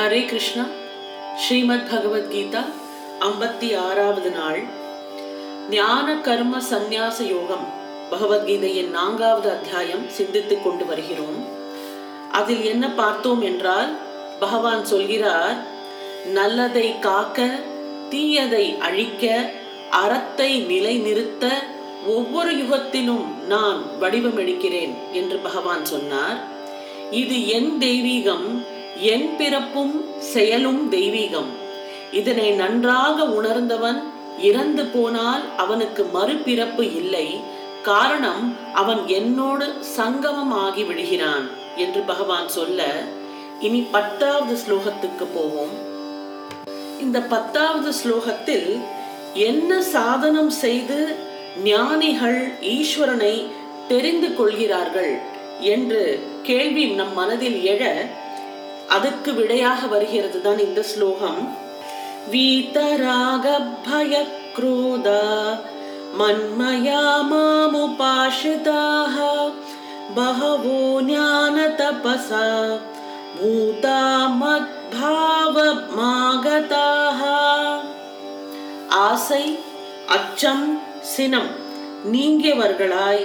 ஹரே கிருஷ்ணா. ஸ்ரீமத் பகவத்கீதா ஐம்பத்தி ஆறாவது நாள். ஞான கர்ம சந்நியாச யோகம் பகவத்கீதையின் நான்காவது அத்தியாயம் சிந்தித்துக் கொண்டு வருகிறோம். அதில் என்ன பார்த்தோம் என்றால் பகவான் சொல்கிறார் நல்லதை காக்க தீயதை அழிக்க அறத்தை நிலைநிறுத்த ஒவ்வொரு யுகத்திலும் நான் வடிவமெடுக்கிறேன் என்று பகவான் சொன்னார். இது என் தெய்வீகம் என் பிறப்பும் செயலும் தெய்வீகம். இதனை நன்றாக உணர்ந்தவன் இறந்து போனால் அவனுக்கு மறுபிறப்பு இல்லை. காரணம் அவன் என்னோடு சங்கமம் ஆகி விடுகிறான் என்று பகவான் சொல்ல இனி பத்தாவது ஸ்லோகத்துக்கு போவோம். இந்த பத்தாவது ஸ்லோகத்தில் என்ன சாதனம் செய்து ஞானிகள் ஈஸ்வரனை தெரிந்து கொள்கிறார்கள் என்று கேள்வி நம் மனதில் எழ அதுக்கு விடையாக வருகிறது தான் இந்த ஸ்லோகம் வீதராக பய क्रोधा मन्मया मामुपाश्रिताः बहवो ज्ञानतपसा भूता मद्भावमागताः ஆசை அச்சம் சினம் நீங்கியவர்களாய்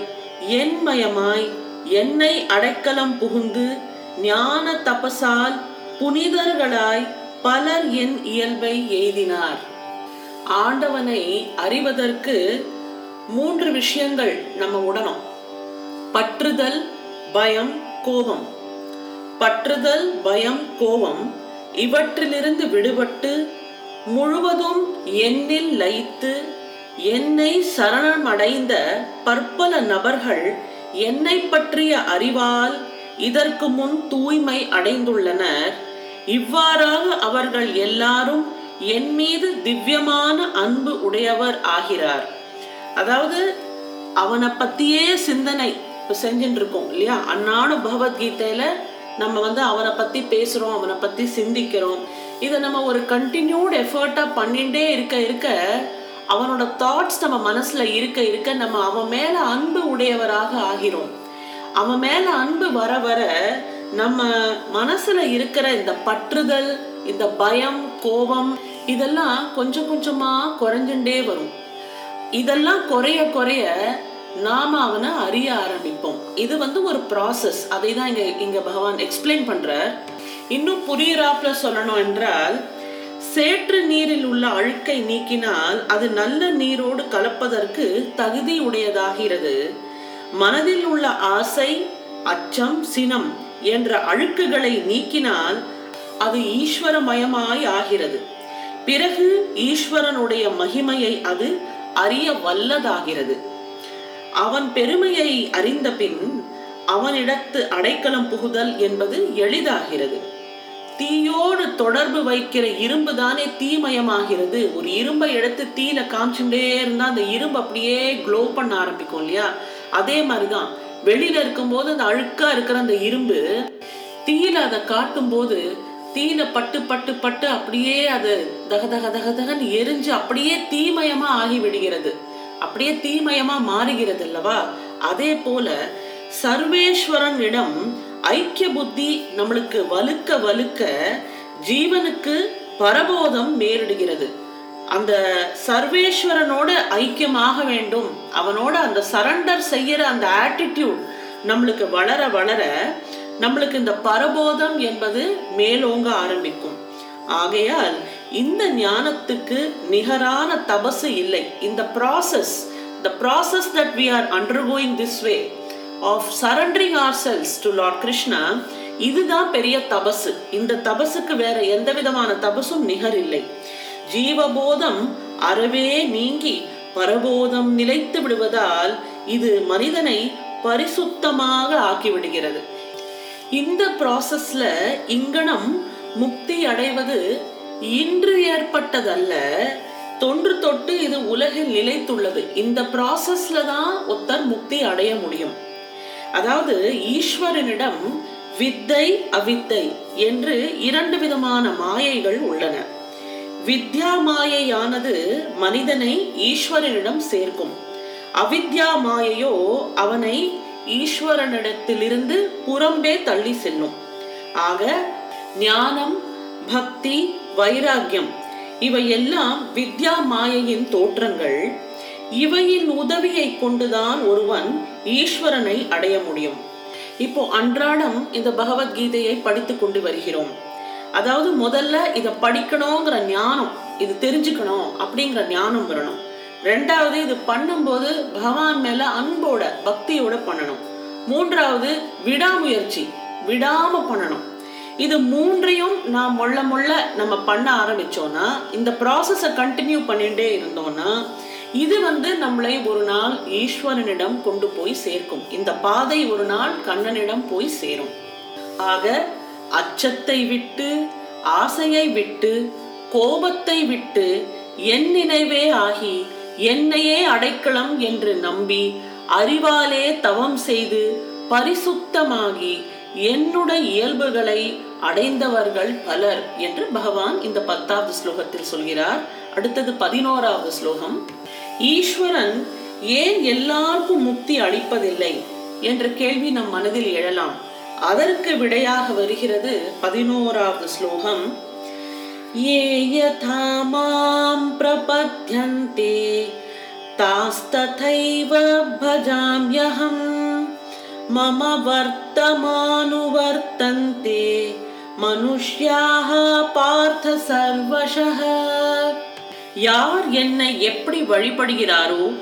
என்மயமாய் என்னை அடைக்கலம் புகுந்து ஞான தபசால் புனிதர்களாய் பலர் என் இயல்பை எய்தினார். ஆண்டவனை அறிவதற்கு மூன்று விஷயங்கள் நம்ம உடனும் பற்றுதல் பயம் கோபம். பற்றுதல் பயம் கோபம் இவற்றிலிருந்து விடுபட்டு முழுவதும் என்னில் லயித்து என்னை சரணமடைந்த பற்பல நபர்கள் என்னை பற்றிய அறிவால் இதற்கு முன் தூய்மை அடைந்துள்ளனர். இவ்வாறாக அவர்கள் எல்லாரும் என் மீது திவ்யமான அன்பு உடையவர் ஆகிறார். அதாவது அவனை பத்தியே சிந்தனை இப்போ செஞ்சுட்டு இருக்கோம் இல்லையா? அன்னாடு பகவத்கீதையில நம்ம வந்து அவனை பத்தி பேசுறோம் அவனை பத்தி சிந்திக்கிறோம். இதை நம்ம ஒரு கண்டினியூட் எஃபர்ட்டா பண்ணிட்டே இருக்க இருக்க அவனோட தாட்ஸ் நம்ம மனசுல இருக்க இருக்க நம்ம அவன் மேல அன்பு உடையவராக ஆகிறோம். அவன் மேல அன்பு வர வர நம்ம மனசுல இருக்கிற இந்த பற்றுதல் இந்த பயம் கோபம் இதெல்லாம் கொஞ்சம் கொஞ்சமா குறைஞ்சுட்டே வரும். இதெல்லாம் குறைய குறைய நாம அவனை அறிய ஆரம்பிப்போம். இது வந்து ஒரு ப்ராசஸ் அதை தான் இங்க இங்க பகவான் எக்ஸ்பிளைன் பண்றார். இன்னும் புரியுறாப்ல சொல்லணும் என்றால் சேற்று நீரில் உள்ள அழுக்கை நீக்கினால் அது நல்ல நீரோடு கலப்பதற்கு தகுதி உடையதாகிறது. மனதில் உள்ள ஆசை அச்சம் சினம் என்ற அழுக்குகளை நீக்கினால் அது ஈஸ்வரமயமாய் ஆகிறது. பிறகு ஈஸ்வரனுடைய மகிமையை அது அறிய வல்லதாகிறது. அவன் பெருமையை அறிந்த பின் அவனிடத்து அடைக்கலம் புகுதல் என்பது எளிதாகிறது. தீயோடு தொடர்பு வைக்கிற இரும்பு தானே தீமயமாகிறது. ஒரு இரும்பை எடுத்து தீல காமிச்சுட்டே இருந்தா அந்த இரும்பு அப்படியே க்ளோ பண்ண ஆரம்பிக்கும் இல்லையா? அதே மாதிரிதான். வெளியில இருக்கும்போது அந்த அழுக்கா இருக்கிற அந்த இரும்பு தீயில அதை காட்டும் போது தீயில பட்டு பட்டு பட்டு அப்படியே அது தக தக தக தகன்னு எரிஞ்சு அப்படியே தீமயமா ஆகி விடுகிறது. அப்படியே தீமயமா மாறுகிறது அல்லவா? அதே போல சர்வேஸ்வரனிடம் ஐக்கிய புத்தி நம்மளுக்கு வலுக்க வலுக்க ஜீவனுக்கு பரபோதம் நேரிடுகிறது. அந்த சர்வேஸ்வரனோட ஐக்கியமாக வேண்டும். அவனோட அந்த சரண்டர் செய்யற அந்த ஆட்டிடியூட் நம்மளுக்கு வளர வளர நம்மளுக்கு இந்த பரபோதம் என்பது மேலோங்க ஆரம்பிக்கும். ஆகையால் இந்த ஞானத்துக்கு நிகரான தபசு இல்லை. இந்த process the process that we are undergoing this way of surrendering ourselves to Lord Krishna இதுதான் பெரிய தபசு. இந்த தபசுக்கு வேற எந்த விதமான தபசும் நிகர் இல்லை ஜீவபோதம் அறவே நீங்கி பரபோதம் நிலைத்து விடுவதால் இது மனிதனை பரிசுத்தமாக ஆக்கிவிடுகிறது. இந்த ப்ராசஸ்ல இங்கனம் முக்தி அடைவது இன்று ஏற்பட்டதல்ல. தொன்று தொட்டு இது உலகில் நிலைத்துள்ளது. இந்த ப்ராசஸ்ல தான் ஒருத்தர் முக்தி அடைய முடியும். அதாவது ஈஸ்வரனிடம் வித்தை அவித்தை என்று இரண்டு விதமான மாயைகள் உள்ளன. வித்யா மாயையானது மனிதனை ஈஸ்வரனிடம் சேர்க்கும். அவித்யா மாயையோ அவனை ஈஸ்வரனிடத்திலிருந்து புறம்பே தள்ளி செல்லும். ஆக ஞானம் பக்தி வைராக்கியம் இவையெல்லாம் வித்யா மாயையின் தோற்றங்கள். இவையின் உதவியை கொண்டுதான் ஒருவன் ஈஸ்வரனை அடைய முடியும். இப்போ அன்றாடம் இந்த பகவத்கீதையை படித்து கொண்டு வருகிறோம். அதாவது முதல்ல இதை படிக்கணுங்கிற ஞானம் இது தெரிஞ்சுக்கணும் அப்படிங்கிற ஞானம் வரணும். ரெண்டாவது இது பண்ணும்போது பகவான் மேல அன்போட பக்தியோட பண்ணணும். மூன்றாவது விடாமுயற்சி விடாம பண்ணணும். இது மூன்றையும் நாம் மொள்ள மொள்ள நம்ம பண்ண ஆரம்பிச்சோம்னா இந்த ப்ராசஸை கண்டினியூ பண்ணிட்டே இருந்தோம்னா இது வந்து நம்மளை ஒரு நாள் ஈஸ்வரனிடம் கொண்டு போய் சேர்க்கும். இந்த பாதை ஒரு நாள் கண்ணனிடம் போய் சேரும். ஆக அச்சத்தை விட்டு ஆசையை விட்டு கோபத்தை விட்டு என் நினைவே ஆகி என்னையே அடைக்கலம் என்று நம்பி அறிவாலே தவம் செய்து பரிசுத்தமாகி என்னுடைய இயல்புகளை அடைந்தவர்கள் பலர் என்று பகவான் இந்த பத்தாவது ஸ்லோகத்தில் சொல்கிறார். அடுத்தது பதினோராவது ஸ்லோகம். ஈஸ்வரன் ஏன் எல்லாருக்கும் முக்தி அளிப்பதில்லை? என்ற கேள்வி நம் மனதில் எழலாம். அதற்கு விடையாக வருகிறது பதினோராவது ஸ்லோகம். ஏ யதா மாம் தாஸ்ததைவ பஜாம்யஹம் மம வர்த்தமானுவர்த்தந்தே மனுஷ்யாக பார்த்த சர்வசக. யார் என்னை எப்படி வழிபடுகிறாரோ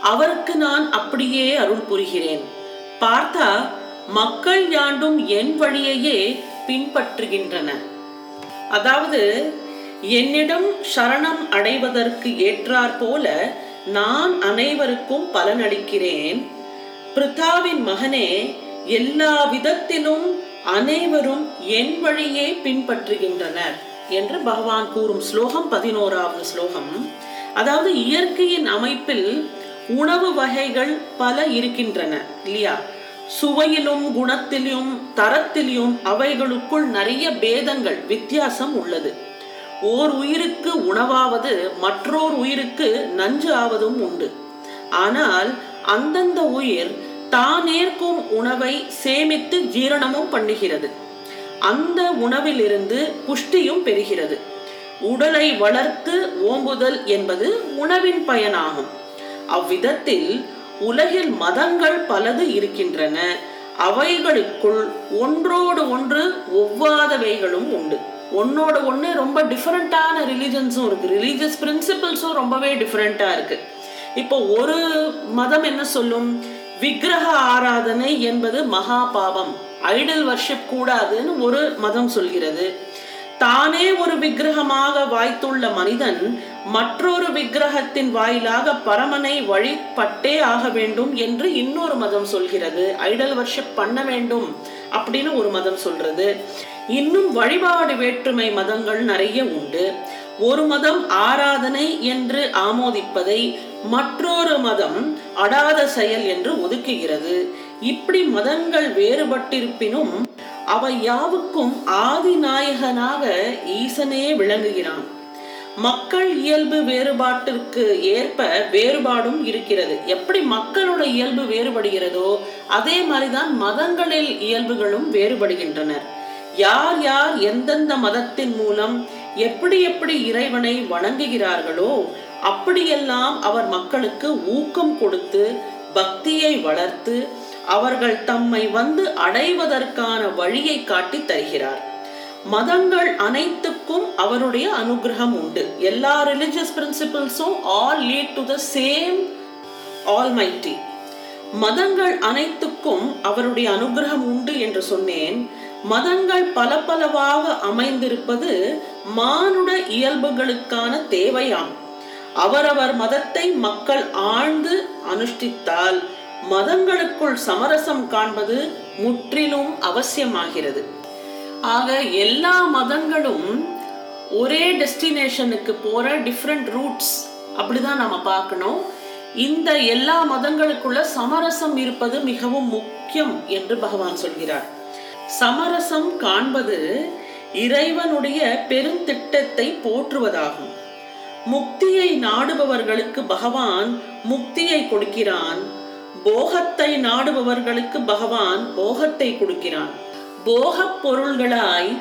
அவருக்கு நான் அப்படியே அருள் புரிகிறேன். பார்த்தா மக்கள் யாண்டும் என் வழியையே பின்பற்றுகின்றன. அதாவது என்னிடம் சரணம் அடைவதற்கு ஏற்றாற் போல நான் அனைவருக்கும் பலனளிக்கிறேன். பிருத்தாவின் மகனே எல்லா விதத்திலும் அனைவரும் என் வழியே பின்பற்றுகின்றனர் என்று பகவான் கூறும் ஸ்லோகம் பதினோராவது ஸ்லோகம். அதாவது இயற்கையின் அமைப்பில் உணவு வகைகள் பல இருக்கின்றன இல்லையா? சுவையிலும் குணத்திலும் தரத்திலும் அவைகளுக்குள் நிறைய பேதங்கள் வித்தியாசம் உள்ளது. ஓர் உயிருக்கு உணவாவது மற்றோர் உயிருக்கு நஞ்சு ஆவதும் உண்டு. ஆனால் அந்தந்த உயிர் தானேற்கும் உணவை சேமித்து ஜீரணமும் பண்ணுகிறது. அந்த உணவிலிருந்து புஷ்டியும் பெறுகிறது. உடலை வளர்த்து ஓம்புதல் என்பது உணவின் பயனாகும். அவ்விதத்தில் உலகில் மதங்கள் பலது இருக்கின்றன. அவைகளுக்குள் ஒன்றோடு ஒன்று ஒவ்வாதவைகளும் உண்டு. ஒன்னோட ஒன்று ரொம்ப டிஃப்ரெண்ட்டான ரிலீஜன்ஸும் இருக்கு. ரிலீஜியஸ் பிரின்சிபிள்ஸும் ரொம்பவே டிஃப்ரெண்ட்டாக இருக்கு. இப்போ ஒரு மதம் என்ன சொல்லும்? விக்கிரக ஆராதனை என்பது மகா பாவம் ஐடல் வர்ஷிப் கூடாதுன்னு ஒரு மதம் சொல்கிறது. தானே ஒரு விக்கிரகமாக வாய்த்துள்ள மனிதன் மற்றொரு விக்கிரகத்தின் வாயிலாக பரமனை வழிபட்டே ஆக வேண்டும் என்று இன்னொரு மதம் சொல்கிறது. ஐடல் வர்ஷிப் பண்ண வேண்டும் அப்படின்னு ஒரு மதம் சொல்றது. இன்னும் வழிபாடு வேற்றுமை மதங்கள் நிறைய உண்டு. ஒரு மதம் ஆராதனை என்று ஆமோதிப்பதை மற்றொரு மதம் அடாத செயல் என்று ஒதுக்குகிறது. இப்படி மதங்கள் வேறுபட்டிருப்பினும் அவை யாவுக்கும் ஆதிநாயகனாக ஈசனே விளங்குகிறான். மக்கள் இயல்பு வேறுபாட்டிற்கு ஏற்ப வேறுபாடும் இருக்கிறது. எப்படி மக்களோட இயல்பு வேறுபடுகிறதோ அதே மாதிரிதான் மதங்களில் இயல்புகளும் வேறுபடுகின்றனர். யார் யார் எந்தெந்த மதத்தின் மூலம் எப்படி எப்படி இறைவனை வணங்குகிறார்களோ அப்படியெல்லாம் அவர் மக்களுக்கு ஊக்கம் கொடுத்து பக்தியை வளர்த்து அவர்கள் தம்மை வந்து அடைவதற்கான வழியை காட்டி தருகிறார். மதங்கள் அனைத்துக்கும் அவருடைய அனுகிரகம் உண்டு. எல்லா religious பிரின்சிபிள்ஸும் all lead to the same almighty மதங்கள் அனைத்துக்கும் அவருடைய அனுகிரகம் உண்டு என்று சொன்னேன். மதங்கள் பல பலவாக அமைந்திருப்பது மானுட இயல்புகளுக்கான தேவையாம். அவரவர் மதத்தை மக்கள் ஆழ்ந்து அனுஷ்டித்தால் மதங்களுக்குள் சமரசம் காண்பது முற்றிலும் அவசியமாகிறது. ஆக எல்லா மதங்களும் ஒரே டெஸ்டினேஷனுக்கு போற டிஃப்ரெண்ட் ரூட்ஸ் அப்படிதான் நம்ம பார்க்கணும். இந்த எல்லா மதங்களுக்குள்ள சமரசம் இருப்பது மிகவும் முக்கியம் என்று பகவான் சொல்கிறார். சமரசம் காண்பது இறைவனுடைய பெருந்திட்டத்தை போற்றுவதாகும். முக்தியை நாடுபவர்களுக்கு பகவான் முக்தியை கொடுக்கிறான். போகத்தை நாடுபவர்களுக்கு பகவான் போகத்தை கொடுக்கிறான். போகப் பொருள்களாய்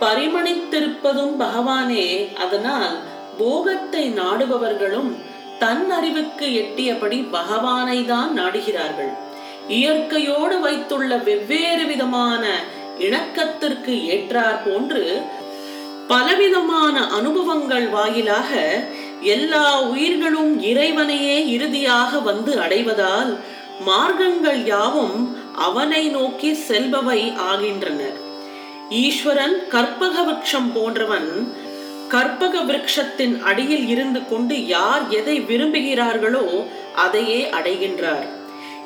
பரிமணித்திருப்பதும் பகவானே. அதனால் போகத்தை நாடுபவர்களும் தன் அறிவுக்கு எட்டியபடி பகவானை தான் நாடுகிறார்கள். இயற்கையோடு வைத்துள்ள வெவ்வேறு விதமான இணக்கத்திற்கு ஏற்றார் போன்று பலவிதமான அனுபவங்கள் வாயிலாக எல்லா உயிர்களும் இறைவனையே இறுதியாக வந்து அடைவதால் மார்க்கங்கள் யாவும் அவனை நோக்கி செல்பவை ஆகின்றனர். ஈஸ்வரன் கற்பக விரக்ஷம் போன்றவன் கற்பக விரக்ஷத்தின் அடியில் இருந்து கொண்டு யார் எதை விரும்புகிறார்களோ அதையே அடைகின்றார்.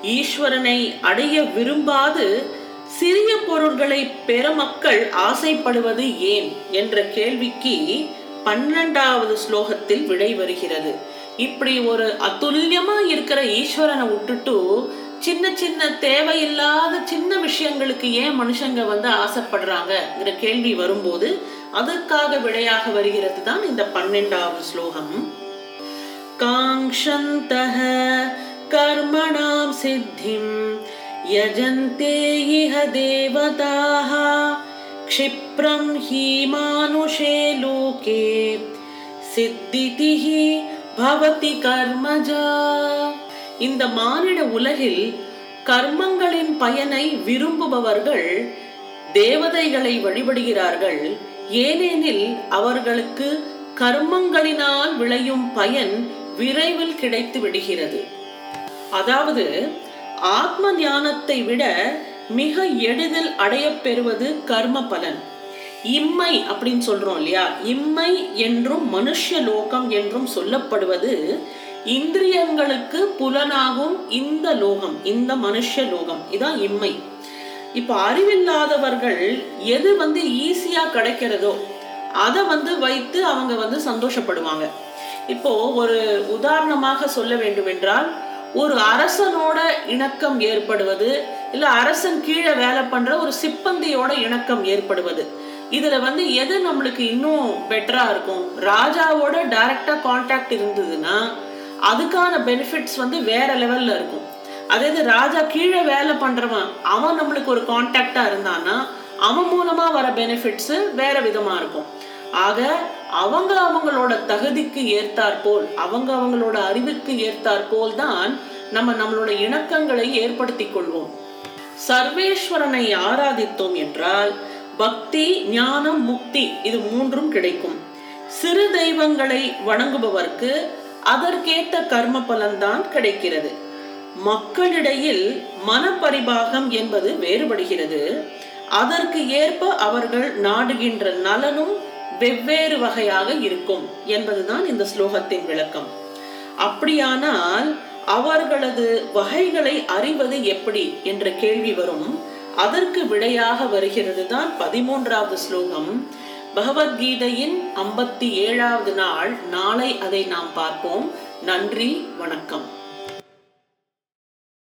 ஈஸ்வரனை அடைய விரும்பாது சிறிய பொருள்களை பெற மக்கள் ஆசைப்படுவது ஏன் என்ற கேள்விக்கு பன்னெண்டாவது ஸ்லோகத்தில் விடை வருகிறது. இப்படி ஒரு அத்துல்யமா இருக்கிற ஈஸ்வரனை விட்டுட்டு சின்ன சின்ன தேவையில்லாத சின்ன விஷயங்களுக்கு ஏன் மனுஷங்க வந்து ஆசைப்படுறாங்கங்கிற கேள்வி வரும்போது அதற்காக விடையாக வருகிறது தான் இந்த பன்னெண்டாவது ஸ்லோகம் காங்ஷந்தः कर्मणां सिद्धिं यजन्ते इह देवताः क्षिप्रं हि मानुषे लोके சித்திதிः பவதி கர்மஜா இந்த மானிட உலகில் கர்மங்களின் பயனை விரும்புபவர்கள் தேவதைகளை வழிபடுகிறார்கள். ஏனெனில் அவர்களுக்கு கர்மங்களினால் விளையும் பயன் விரைவில் கிடைத்து விடுகிறது. அதாவது ஆத்ம ஞானத்தை விட மிக எளிதில் அடையப் பெறுவது கர்ம பலன். இம்மை அப்படின்னு சொல்றோம் இல்லையா? இம்மை என்றும் மனுஷ லோகம் என்றும் சொல்லப்படுவது இந்திரியங்களுக்கு புலனாகும் இந்த லோகம் இந்த மனுஷ லோகம். இதான் இம்மை. இப்போ அறிவில்லாதவர்கள் எது வந்து ஈஸியா கிடைக்கிறதோ அதை வந்து வைத்து அவங்க வந்து சந்தோஷப்படுவாங்க. இப்போ ஒரு உதாரணமாக சொல்ல வேண்டும் என்றால் ஒரு அரசனோட இணக்கம் ஏற்படுவது இல்ல அரசன் கீழே வேலை பண்ற ஒரு சிப்பந்தியோட இணக்கம் ஏற்படுவது. இதுல வந்து எது நம்மளுக்கு இன்னும் பெட்டரா இருக்கும்? ராஜாவோட டைரக்டா கான்டாக்ட் இருந்ததுன்னா அதுக்கான பெனிஃபிட்ஸ் வந்து வேற லெவல்ல இருக்கும். அதே இது ராஜா கீழே வேலை பண்றவன் அவன் நம்மளுக்கு ஒரு கான்டாக்டா இருந்தான்னா அவன் மூலமா வர பெனிஃபிட்ஸ் வேற விதமா இருக்கும். ஆக அவங்க அவங்களோட தகுதிக்கு ஏற்றாற்போல் அவங்க அவங்களோட அறிவுக்கு ஏற்றாற்போல் தான் நம்ம நம்மளோட இணக்கங்களை ஏற்படுத்தி கொள்வோம். சர்வேஸ்வரனை ஆராதித்தோம் என்றால் பக்தி ஞானம் முக்தி இது மூன்றும் கிடைக்கும். சிறு தெய்வங்களை வணங்குபவர்க்கு அதற்கேற்ற கர்ம பலன்தான் கிடைக்கிறது. மக்களிடையில் மனப்பரிபாகம் என்பது வேறுபடுகிறது. அதற்கு ஏற்ப அவர்கள் நாடுகின்ற நலனும் வெவ்வேறு வகையாக இருக்கும் என்பதுதான் இந்த ஸ்லோகத்தின் விளக்கம். அப்படியானால் அவர்களது வகைகளை அறிவது எப்படி என்ற கேள்வி வரும். அதற்கு விடையாக வருகிறது தான் பதிமூன்றாவது ஸ்லோகம். பகவத்கீதையின் ஐம்பத்தி ஏழாவது நாள். நாளை அதை நாம் பார்ப்போம். நன்றி வணக்கம்.